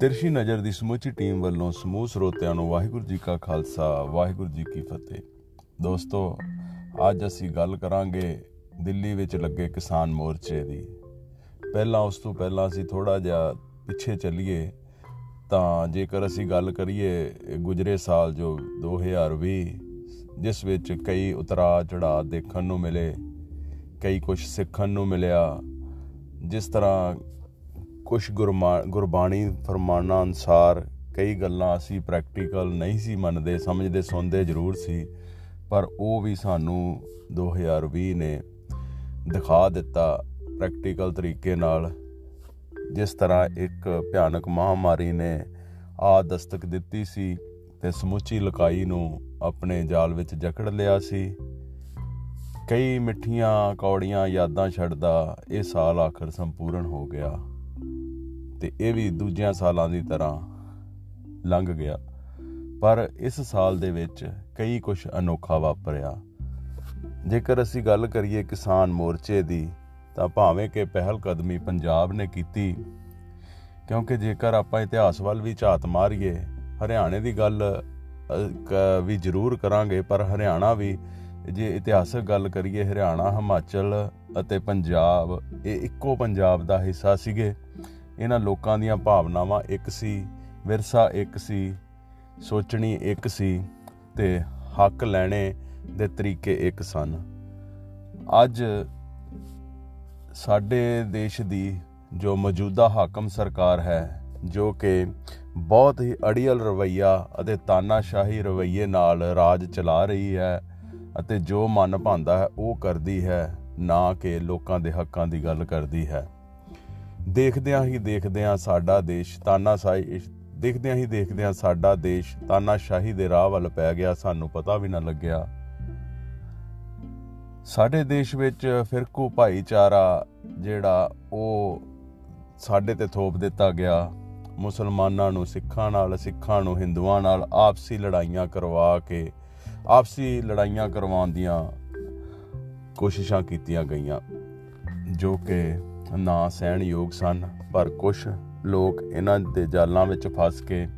ਤਿਰਸ਼ੀ ਨਜ਼ਰ ਦੀ ਸਮੁੱਚੀ ਟੀਮ ਵੱਲੋਂ ਸਮੂਹ ਸਰੋਤਿਆਂ ਨੂੰ ਵਾਹਿਗੁਰੂ ਜੀ ਕਾ ਖਾਲਸਾ, ਵਾਹਿਗੁਰੂ ਜੀ ਕੀ ਫਤਿਹ। ਦੋਸਤੋ, ਅੱਜ ਅਸੀਂ ਗੱਲ ਕਰਾਂਗੇ ਦਿੱਲੀ ਵਿੱਚ ਲੱਗੇ ਕਿਸਾਨ ਮੋਰਚੇ ਦੀ। ਪਹਿਲਾਂ ਉਸ ਤੋਂ ਪਹਿਲਾਂ ਅਸੀਂ ਥੋੜਾ ਜਿਹਾ ਪਿੱਛੇ ਚੱਲੀਏ, ਤਾਂ ਜੇਕਰ ਅਸੀਂ ਗੱਲ ਕਰੀਏ ਗੁਜਰੇ ਸਾਲ ਜੋ 2020 ਜਿਸ ਵਿੱਚ ਕਈ ਉਤਰਾ ਚੜਾ ਦੇਖਣ ਨੂੰ ਮਿਲੇ, ਕਈ ਕੁਝ ਸਿੱਖਣ ਨੂੰ ਮਿਲਿਆ, ਜਿਸ ਤਰ੍ਹਾਂ ਕੁਝ ਗੁਰਬਾਣੀ ਫਰਮਾਨਾਂ ਅਨਸਾਰ ਕਈ ਗੱਲਾਂ ਅਸੀਂ ਪ੍ਰੈਕਟੀਕਲ ਨਹੀਂ ਸੀ ਮੰਨਦੇ, ਸਮਝਦੇ, ਸੁਣਦੇ ਜ਼ਰੂਰ ਸੀ, ਪਰ ਉਹ ਵੀ ਸਾਨੂੰ 2020 ਨੇ ਦਿਖਾ ਦਿੱਤਾ ਪ੍ਰੈਕਟੀਕਲ ਤਰੀਕੇ ਨਾਲ, ਜਿਸ ਤਰ੍ਹਾਂ ਇੱਕ ਭਿਆਨਕ ਮਹਾਮਾਰੀ ਨੇ ਆ ਦਸਤਕ ਦਿੱਤੀ ਸੀ ਤੇ ਸਮੁੱਚੀ ਲਕਾਈ ਨੂੰ ਆਪਣੇ ਜਾਲ ਵਿੱਚ ਜਕੜ ਲਿਆ ਸੀ। ਕਈ ਮਿੱਠੀਆਂ ਕੌੜੀਆਂ ਯਾਦਾਂ ਛੱਡਦਾ ਇਹ ਸਾਲ ਆਖਰ ਸੰਪੂਰਨ ਹੋ ਗਿਆ। ਤੇ ਇਹ ਵੀ ਦੂਜਿਆਂ ਸਾਲਾਂ ਦੀ ਤਰ੍ਹਾਂ ਲੰਘ ਗਿਆ। ਪਰ ਇਸ ਸਾਲ ਦੇ ਵਿੱਚ ਕਈ ਕੁਝ ਅਨੋਖਾ ਵਾਪਰਿਆ। ਜੇਕਰ ਅਸੀਂ ਗੱਲ ਕਰੀਏ ਕਿਸਾਨ ਮੋਰਚੇ ਦੀ, ਤਾਂ ਭਾਵੇਂ ਕਿ ਪਹਿਲ ਕਦਮੀ ਪੰਜਾਬ ਨੇ ਕੀਤੀ, ਕਿਉਂਕਿ ਜੇਕਰ ਆਪਾਂ ਇਤਿਹਾਸ ਵੱਲ ਵੀ ਝਾਤ ਮਾਰੀਏ, ਹਰਿਆਣੇ ਦੀ ਗੱਲ ਵੀ ਜ਼ਰੂਰ ਕਰਾਂਗੇ, ਪਰ ਹਰਿਆਣਾ ਵੀ, ਜੇ ਇਤਿਹਾਸਕ ਗੱਲ ਕਰੀਏ ਹਰਿਆਣਾ, ਹਿਮਾਚਲ ਅਤੇ ਪੰਜਾਬ, ਇਹ ਇੱਕੋ ਪੰਜਾਬ ਦਾ ਹਿੱਸਾ ਸੀਗੇ। ਇਹਨਾਂ ਲੋਕਾਂ ਦੀਆਂ ਭਾਵਨਾਵਾਂ ਇੱਕ ਸੀ, ਵਿਰਸਾ ਇੱਕ ਸੀ, ਸੋਚਣੀ ਇੱਕ ਸੀ ਤੇ ਹੱਕ ਲੈਣੇ ਦੇ ਤਰੀਕੇ ਇੱਕ ਸਨ। ਅੱਜ ਸਾਡੇ ਦੇਸ਼ ਦੀ ਜੋ ਮੌਜੂਦਾ ਹਾਕਮ ਸਰਕਾਰ ਹੈ, ਜੋ ਕਿ ਬਹੁਤ ਹੀ ਅੜੀਅਲ ਰਵਈਆ ਅਤੇ ਤਾਨਾਸ਼ਾਹੀ ਰਵਈਏ ਨਾਲ ਰਾਜ ਚਲਾ ਰਹੀ ਹੈ ਅਤੇ ਜੋ ਮਨ ਭਾਂਦਾ ਹੈ ਉਹ ਕਰਦੀ ਹੈ, ਨਾ ਕਿ ਲੋਕਾਂ ਦੇ ਹੱਕਾਂ ਦੀ ਗੱਲ ਕਰਦੀ ਹੈ। ਦੇਖਦਿਆਂ ਹੀ ਦੇਖਦਿਆਂ ਸਾਡਾ ਦੇਸ਼ ਤਾਨਾਸ਼ਾਹੀ ਦੇਖਦਿਆਂ ਹੀ ਦੇਖਦਿਆਂ ਸਾਡਾ ਦੇਸ਼ ਤਾਨਾਸ਼ਾਹੀ ਦੇ ਰਾਹ ਵੱਲ ਪੈ ਗਿਆ, ਸਾਨੂੰ ਪਤਾ ਵੀ ਨਾ ਲੱਗਿਆ। ਸਾਡੇ ਦੇਸ਼ ਵਿੱਚ ਫਿਰਕੂ ਭਾਈਚਾਰਾ ਜਿਹੜਾ ਉਹ ਸਾਡੇ ਤੇ ਥੋਪ ਦਿੱਤਾ ਗਿਆ। ਮੁਸਲਮਾਨਾਂ ਨੂੰ, ਸਿੱਖਾਂ ਨਾਲ, ਸਿੱਖਾਂ ਨੂੰ, ਹਿੰਦੂਆਂ ਨਾਲ ਆਪਸੀ ਲੜਾਈਆਂ ਕਰਵਾ ਕੇ, ਆਪਸੀ ਲੜਾਈਆਂ ਕਰਵਾਉਣ ਦੀਆਂ ਕੋਸ਼ਿਸ਼ਾਂ ਕੀਤੀਆਂ ਗਈਆਂ, ਜੋ ਕਿ ਨਾ ਸਹਿਣਯੋਗ ਸਨ, ਪਰ ਕੁਝ ਲੋਕ ਇਹਨਾਂ ਦੇ ਜਾਲਾਂ ਵਿੱਚ ਫਸ ਕੇ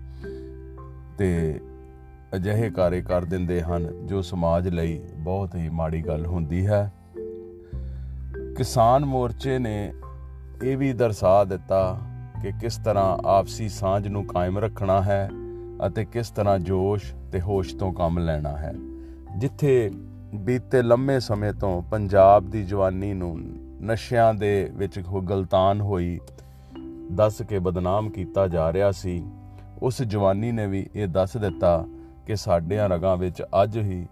ਤੇ ਅਜਿਹੇ ਕਾਰੇ ਕਰ ਦਿੰਦੇ ਹਨ, ਜੋ ਸਮਾਜ ਲਈ ਬਹੁਤ ਹੀ ਮਾੜੀ ਗੱਲ ਹੁੰਦੀ ਹੈ। ਕਿਸਾਨ ਮੋਰਚੇ ਨੇ ਇਹ ਵੀ ਦਰਸਾ ਦਿੱਤਾ ਕਿ ਕਿਸ ਤਰ੍ਹਾਂ ਆਪਸੀ ਸਾਂਝ ਨੂੰ ਕਾਇਮ ਰੱਖਣਾ ਹੈ ਅਤੇ ਕਿਸ ਤਰ੍ਹਾਂ ਜੋਸ਼ ਤੇ ਹੋਸ਼ ਤੋਂ ਕੰਮ ਲੈਣਾ ਹੈ। ਜਿੱਥੇ ਬੀਤੇ ਲੰਮੇ ਸਮੇਂ ਤੋਂ ਪੰਜਾਬ ਦੀ ਜਵਾਨੀ ਨੂੰ ਨਸ਼ਿਆਂ ਦੇ ਵਿੱਚ ਗਲਤਾਨ ਹੋਈ, ਦੱਸ ਕੇ ਬਦਨਾਮ ਕੀਤਾ ਜਾ ਰਿਹਾ ਸੀ, ਉਸ ਜਵਾਨੀ ਨੇ ਵੀ ਇਹ ਦੱਸ ਦਿੱਤਾ ਕਿ ਸਾਡਿਆਂ ਰਗਾਂ ਵਿੱਚ ਅੱਜ ਹੀ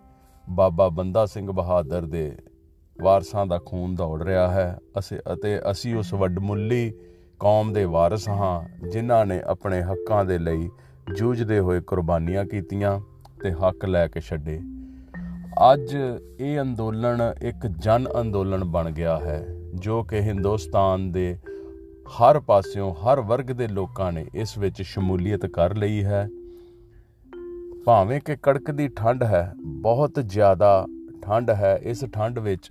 ਬਾਬਾ ਬੰਦਾ ਸਿੰਘ ਬਹਾਦਰ ਦੇ ਵਾਰਸਾਂ ਦਾ ਖੂਨ ਦੌੜ ਰਿਹਾ ਹੈ। ਅਸੀਂ ਅਤੇ ਅਸੀਂ ਉਸ ਵੱਡਮੁੱਲੀ ਕੌਮ ਦੇ ਵਾਰਿਸ ਹਾਂ, ਜਿਨ੍ਹਾਂ ਨੇ ਆਪਣੇ ਹੱਕਾਂ ਦੇ ਲਈ ਜੂਝਦੇ ਹੋਏ ਕੁਰਬਾਨੀਆਂ ਕੀਤੀਆਂ ਤੇ ਹੱਕ ਲੈ ਕੇ ਛੱਡੇ। ਅੱਜ ਇਹ ਅੰਦੋਲਨ ਇੱਕ ਜਨ ਅੰਦੋਲਨ ਬਣ ਗਿਆ ਹੈ। ਜੋ ਕਿ ਹਿੰਦੁਸਤਾਨ ਦੇ ਹਰ ਪਾਸਿਓਂ, ਹਰ ਵਰਗ ਦੇ ਲੋਕਾਂ ਨੇ ਇਸ ਵਿੱਚ ਸ਼ਮੂਲੀਅਤ ਕਰ ਲਈ ਹੈ। ਭਾਵੇਂ ਕਿ ਕੜਕ ਦੀ ਠੰਡ ਹੈ, ਬਹੁਤ ਜ਼ਿਆਦਾ ਠੰਡ ਹੈ, ਇਸ ਠੰਡ ਵਿੱਚ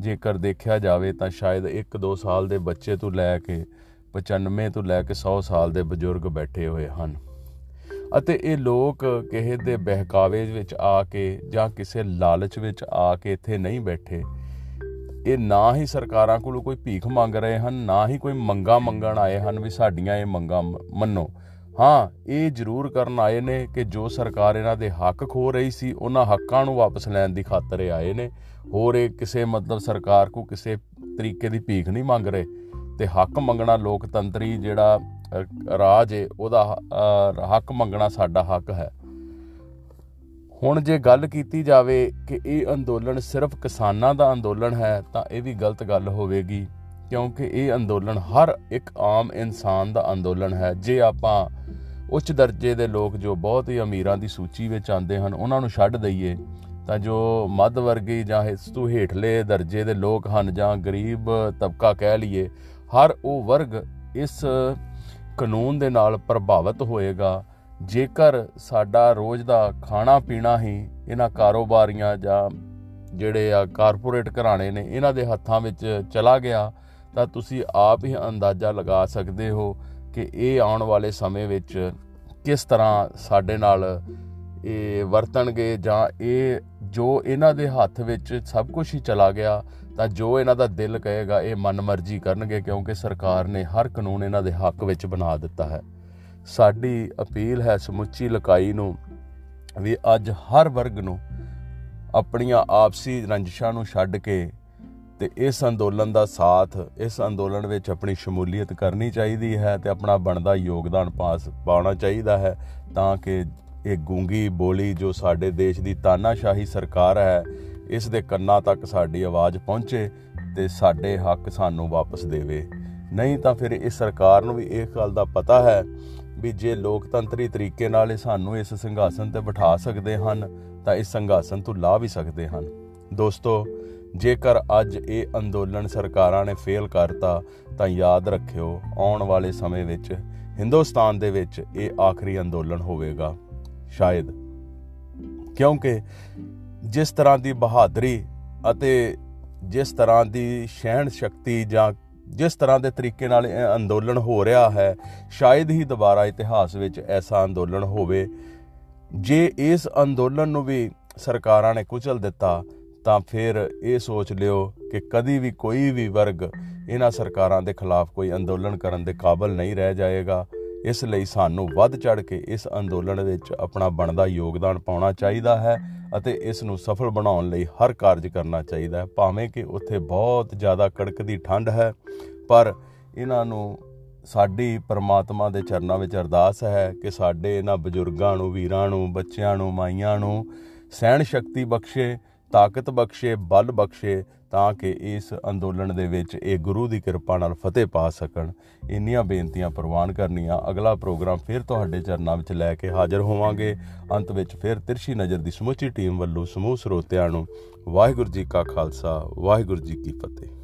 ਜੇਕਰ ਦੇਖਿਆ ਜਾਵੇ ਤਾਂ ਸ਼ਾਇਦ 1-2 ਸਾਲ ਦੇ ਬੱਚੇ ਤੋਂ ਲੈ ਕੇ 95 ਤੋਂ ਲੈ ਕੇ 100 ਸਾਲ ਦੇ ਬਜ਼ੁਰਗ ਬੈਠੇ ਹੋਏ ਹਨ। ਅਤੇ ਇਹ ਲੋਕ ਕਿਸੇ ਦੇ ਬਹਿਕਾਵੇ ਵਿੱਚ ਆ ਕੇ ਜਾਂ ਕਿਸੇ ਲਾਲਚ ਵਿੱਚ ਆ ਕੇ ਇੱਥੇ ਨਹੀਂ ਬੈਠੇ। ਇਹ ਨਾ ਹੀ ਸਰਕਾਰਾਂ ਕੋਲੋਂ ਕੋਈ ਭੀਖ ਮੰਗ ਰਹੇ ਹਨ, ਨਾ ਹੀ ਕੋਈ ਮੰਗਾ ਮੰਗਣ ਆਏ ਹਨ ਵੀ ਸਾਡੀਆਂ ਇਹ ਮੰਗਾਂ ਮੰਨੋ। ਹਾਂ, ਇਹ ਜ਼ਰੂਰ ਕਰਨ ਆਏ ਨੇ ਕਿ ਜੋ ਸਰਕਾਰ ਇਹਨਾਂ ਦੇ ਹੱਕ ਖੋ ਰਹੀ ਸੀ, ਉਹਨਾਂ ਹੱਕਾਂ ਨੂੰ ਵਾਪਸ ਲੈਣ ਦੀ ਖਾਤਰ ਆਏ ਨੇ। ਹੋਰ ਇਹ ਕਿਸੇ ਮਤਲਬ ਸਰਕਾਰ ਕੋ ਕਿਸੇ ਤਰੀਕੇ ਦੀ ਭੀਖ ਨਹੀਂ ਮੰਗ ਰਹੇ। ਤੇ ਹੱਕ ਮੰਗਣਾ ਲੋਕਤੰਤਰੀ ਜਿਹੜਾ ਰਾਜ ਹੈ ਉਹਦਾ ਹੱਕ ਮੰਗਣਾ ਸਾਡਾ ਹੱਕ ਹੈ। ਹੁਣ ਜੇ ਗੱਲ ਕੀਤੀ ਜਾਵੇ ਕਿ ਇਹ ਅੰਦੋਲਨ ਸਿਰਫ ਕਿਸਾਨਾਂ ਦਾ ਅੰਦੋਲਨ ਹੈ, ਤਾਂ ਇਹ ਵੀ ਗਲਤ ਗੱਲ ਹੋਵੇਗੀ, ਕਿਉਂਕਿ ਇਹ ਅੰਦੋਲਨ ਹਰ ਇੱਕ ਆਮ ਇਨਸਾਨ ਦਾ ਅੰਦੋਲਨ ਹੈ। ਜੇ ਆਪਾਂ ਉੱਚ ਦਰਜੇ ਦੇ ਲੋਕ ਜੋ ਬਹੁਤ ਹੀ ਅਮੀਰਾਂ ਦੀ ਸੂਚੀ ਵਿੱਚ ਆਉਂਦੇ ਹਨ, ਉਹਨਾਂ ਨੂੰ ਛੱਡ ਦਈਏ, ਤਾਂ ਜੋ ਮੱਧ ਵਰਗੀ ਜਾਂ ਇਸ ਤੋਂ ਹੇਠਲੇ ਦਰਜੇ ਦੇ ਲੋਕ ਹਨ ਜਾਂ ਗਰੀਬ ਤਬਕਾ ਕਹਿ ਲਈਏ, ਹਰ ਉਹ ਵਰਗ ਇਸ ਕਾਨੂੰਨ ਦੇ ਨਾਲ ਪ੍ਰਭਾਵਿਤ ਹੋਏਗਾ। ਜੇਕਰ ਸਾਡਾ ਰੋਜ਼ ਦਾ ਖਾਣਾ ਪੀਣਾ ਹੀ ਇਹਨਾਂ ਕਾਰੋਬਾਰੀਆਂ ਜਾਂ ਜਿਹੜੇ ਆ ਕਾਰਪੋਰੇਟ ਘਰਾਣੇ ਨੇ, ਇਹਨਾਂ ਦੇ ਹੱਥਾਂ ਵਿੱਚ ਚਲਾ ਗਿਆ, ਤਾਂ ਤੁਸੀਂ ਆਪ ਹੀ ਅੰਦਾਜ਼ਾ ਲਗਾ ਸਕਦੇ ਹੋ ਕਿ ਇਹ ਆਉਣ ਵਾਲੇ ਸਮੇਂ ਵਿੱਚ ਕਿਸ ਤਰ੍ਹਾਂ ਸਾਡੇ ਨਾਲ ਇਹ ਵਰਤਣਗੇ ਜਾਂ ਇਹ ਜੋ ਇਹਨਾਂ ਦੇ ਹੱਥ ਵਿੱਚ ਸਭ ਕੁਝ ਹੀ ਚਲਾ ਗਿਆ, ਤਾਂ ਜੋ ਇਹਨਾਂ ਦਾ ਦਿਲ ਕਹੇਗਾ ਇਹ ਮਨਮਰਜ਼ੀ ਕਰਨਗੇ ਕਿਉਂਕਿ ਸਰਕਾਰ ਨੇ ਹਰ ਕਾਨੂੰਨ ਇਹਨਾਂ ਦੇ ਹੱਕ ਵਿੱਚ ਬਣਾ ਦਿੱਤਾ ਹੈ। ਸਾਡੀ ਅਪੀਲ ਹੈ ਸਮੁੱਚੀ ਲਕਾਈ ਨੂੰ ਵੀ ਅੱਜ ਹਰ ਵਰਗ ਨੂੰ ਆਪਣੀਆਂ ਆਪਸੀ ਰੰਜਿਸ਼ਾਂ ਨੂੰ ਛੱਡ ਕੇ ਤੇ ਇਸ ਅੰਦੋਲਨ ਦਾ ਸਾਥ, ਇਸ ਅੰਦੋਲਨ ਵਿੱਚ ਆਪਣੀ ਸ਼ਮੂਲੀਅਤ ਕਰਨੀ ਚਾਹੀਦੀ ਹੈ ਤੇ ਆਪਣਾ ਬਣਦਾ ਯੋਗਦਾਨ ਪਾਸ, ਪਾਉਣਾ ਚਾਹੀਦਾ ਹੈ ਤਾਂ ਕਿ ਇਹ ਗੂੰਗੀ ਬੋਲੀ ਜੋ ਸਾਡੇ ਦੇਸ਼ ਦੀ ਤਾਨਾਸ਼ਾਹੀ ਸਰਕਾਰ ਹੈ, ਇਸ ਦੇ ਕੰਨਾਂ ਤੱਕ ਸਾਡੀ ਆਵਾਜ਼ ਪਹੁੰਚੇ ਤੇ ਸਾਡੇ ਹੱਕ ਸਾਨੂੰ ਵਾਪਸ ਦੇਵੇ। ਨਹੀਂ ਤਾਂ ਫਿਰ ਇਸ ਸਰਕਾਰ ਨੂੰ ਵੀ ਇਹ ਗੱਲ ਦਾ ਪਤਾ ਹੈ ਵੀ ਜੇ ਲੋਕਤੰਤਰੀ ਤਰੀਕੇ ਨਾਲ ਇਹ ਸਾਨੂੰ ਇਸ ਸਿੰਘਾਸਨ ਤੇ ਬਿਠਾ ਸਕਦੇ ਹਨ, ਤਾਂ ਇਸ ਸਿੰਘਾਸਨ ਤੋਂ ਲਾ ਵੀ ਸਕਦੇ ਹਨ। ਦੋਸਤੋ, ਜੇਕਰ ਅੱਜ ਇਹ ਅੰਦੋਲਨ ਸਰਕਾਰਾਂ ਨੇ ਫੇਲ ਕਰਤਾ, ਤਾਂ ਯਾਦ ਰੱਖਿਓ, ਆਉਣ ਵਾਲੇ ਸਮੇਂ ਵਿੱਚ, ਹਿੰਦੁਸਤਾਨ ਦੇ ਵਿੱਚ ਇਹ ਆਖਰੀ ਅੰਦੋਲਨ ਹੋਵੇਗਾ। ਸ਼ਾਇਦ। ਕਿਉਂਕਿ ਜਿਸ ਤਰ੍ਹਾਂ ਦੀ ਬਹਾਦਰੀ ਅਤੇ ਜਿਸ ਤਰ੍ਹਾਂ ਦੀ ਸਹਿਣ ਸ਼ਕਤੀ ਜਾਂ ਜਿਸ ਤਰ੍ਹਾਂ ਦੇ ਤਰੀਕੇ ਨਾਲ ਇਹ ਅੰਦੋਲਨ ਹੋ ਰਿਹਾ ਹੈ, ਸ਼ਾਇਦ ਹੀ ਦੁਬਾਰਾ ਇਤਿਹਾਸ ਵਿੱਚ ਐਸਾ ਅੰਦੋਲਨ ਹੋਵੇ। ਜੇ ਇਸ ਅੰਦੋਲਨ ਨੂੰ ਵੀ ਸਰਕਾਰਾਂ ਨੇ ਕੁਚਲ ਦਿੱਤਾ, ਤਾਂ ਫਿਰ ਇਹ ਸੋਚ ਲਿਓ ਕਿ ਕਦੀ ਵੀ ਕੋਈ ਵੀ ਵਰਗ ਇਹਨਾਂ ਸਰਕਾਰਾਂ ਦੇ ਖਿਲਾਫ ਕੋਈ ਅੰਦੋਲਨ ਕਰਨ ਦੇ ਕਾਬਿਲ ਨਹੀਂ ਰਹਿ ਜਾਏਗਾ। ਇਸ ਲਈ ਸਾਨੂੰ ਵੱਧ ਚੜ ਕੇ ਇਸ ਅੰਦੋਲਨ ਵਿੱਚ ਆਪਣਾ ਬਣਦਾ ਯੋਗਦਾਨ ਪਾਉਣਾ ਚਾਹੀਦਾ ਹੈ ਅਤੇ ਇਸ ਨੂੰ ਸਫਲ ਬਣਾਉਣ ਲਈ ਹਰ ਕਾਰਜ ਕਰਨਾ ਚਾਹੀਦਾ ਹੈ। ਭਾਵੇਂ ਕਿ ਉੱਥੇ ਬਹੁਤ ਜ਼ਿਆਦਾ ਕੜਕਦੀ ਠੰਡ ਹੈ, ਪਰ ਇਹਨਾਂ ਨੂੰ ਸਾਡੀ ਪਰਮਾਤਮਾ ਦੇ ਚਰਨਾਂ ਵਿੱਚ ਅਰਦਾਸ ਹੈ ਕਿ ਸਾਡੇ ਇਹਨਾਂ ਬਜ਼ੁਰਗਾਂ ਨੂੰ, ਵੀਰਾਂ ਨੂੰ, ਬੱਚਿਆਂ ਨੂੰ, ਮਾਈਆਂ ਨੂੰ ਸਹਿਣ ਸ਼ਕਤੀ ਬਖਸ਼ੇ, ਤਾਕਤ ਬਖਸ਼ੇ, ਬਲ ਬਖਸ਼ੇ ਤਾਂ ਕਿ ਇਸ ਅੰਦੋਲਨ ਦੇ ਵਿੱਚ ਇਹ ਗੁਰੂ ਦੀ ਕਿਰਪਾ ਨਾਲ ਫਤਿਹ ਪਾ ਸਕਣ। ਇੰਨੀਆਂ ਬੇਨਤੀਆਂ ਪ੍ਰਵਾਨ ਕਰਨੀਆਂ। ਅਗਲਾ ਪ੍ਰੋਗਰਾਮ ਫਿਰ ਤੁਹਾਡੇ ਚਰਨਾਂ ਵਿੱਚ ਲੈ ਕੇ ਹਾਜ਼ਰ ਹੋਵਾਂਗੇ। ਅੰਤ ਵਿੱਚ ਫਿਰ ਤਿਰਛੀ ਨਜ਼ਰ ਦੀ ਸਮੁੱਚੀ ਟੀਮ ਵੱਲੋਂ ਸਮੂਹ ਸਰੋਤਿਆਂ ਨੂੰ ਵਾਹਿਗੁਰੂ ਜੀ ਕਾ ਖਾਲਸਾ, ਵਾਹਿਗੁਰੂ ਜੀ ਕੀ ਫਤਿਹ।